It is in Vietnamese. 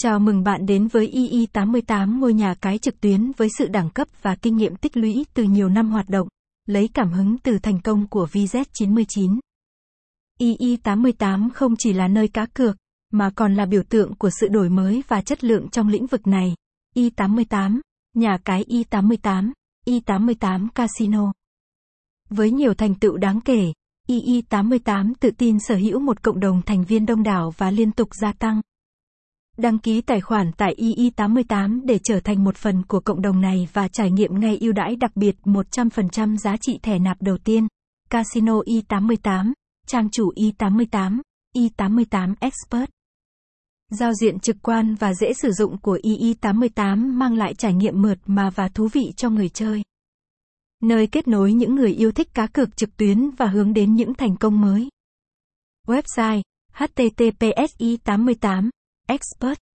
Chào mừng bạn đến với II88 ngôi nhà cái trực tuyến với sự đẳng cấp và kinh nghiệm tích lũy từ nhiều năm hoạt động, lấy cảm hứng từ thành công của VZ99. II88 không chỉ là nơi cá cược, mà còn là biểu tượng của sự đổi mới và chất lượng trong lĩnh vực này. I88, nhà cái I88, I88 Casino. Với nhiều thành tựu đáng kể, II88 tự tin sở hữu một cộng đồng thành viên đông đảo và liên tục gia tăng. Đăng ký tài khoản tại II88 để trở thành một phần của cộng đồng này và trải nghiệm ngay ưu đãi đặc biệt 100% giá trị thẻ nạp đầu tiên. Casino I88, trang chủ I88, I88 Expert. Giao diện trực quan và dễ sử dụng của II88 mang lại trải nghiệm mượt mà và thú vị cho người chơi. Nơi kết nối những người yêu thích cá cược trực tuyến và hướng đến những thành công mới. Website https i88 expert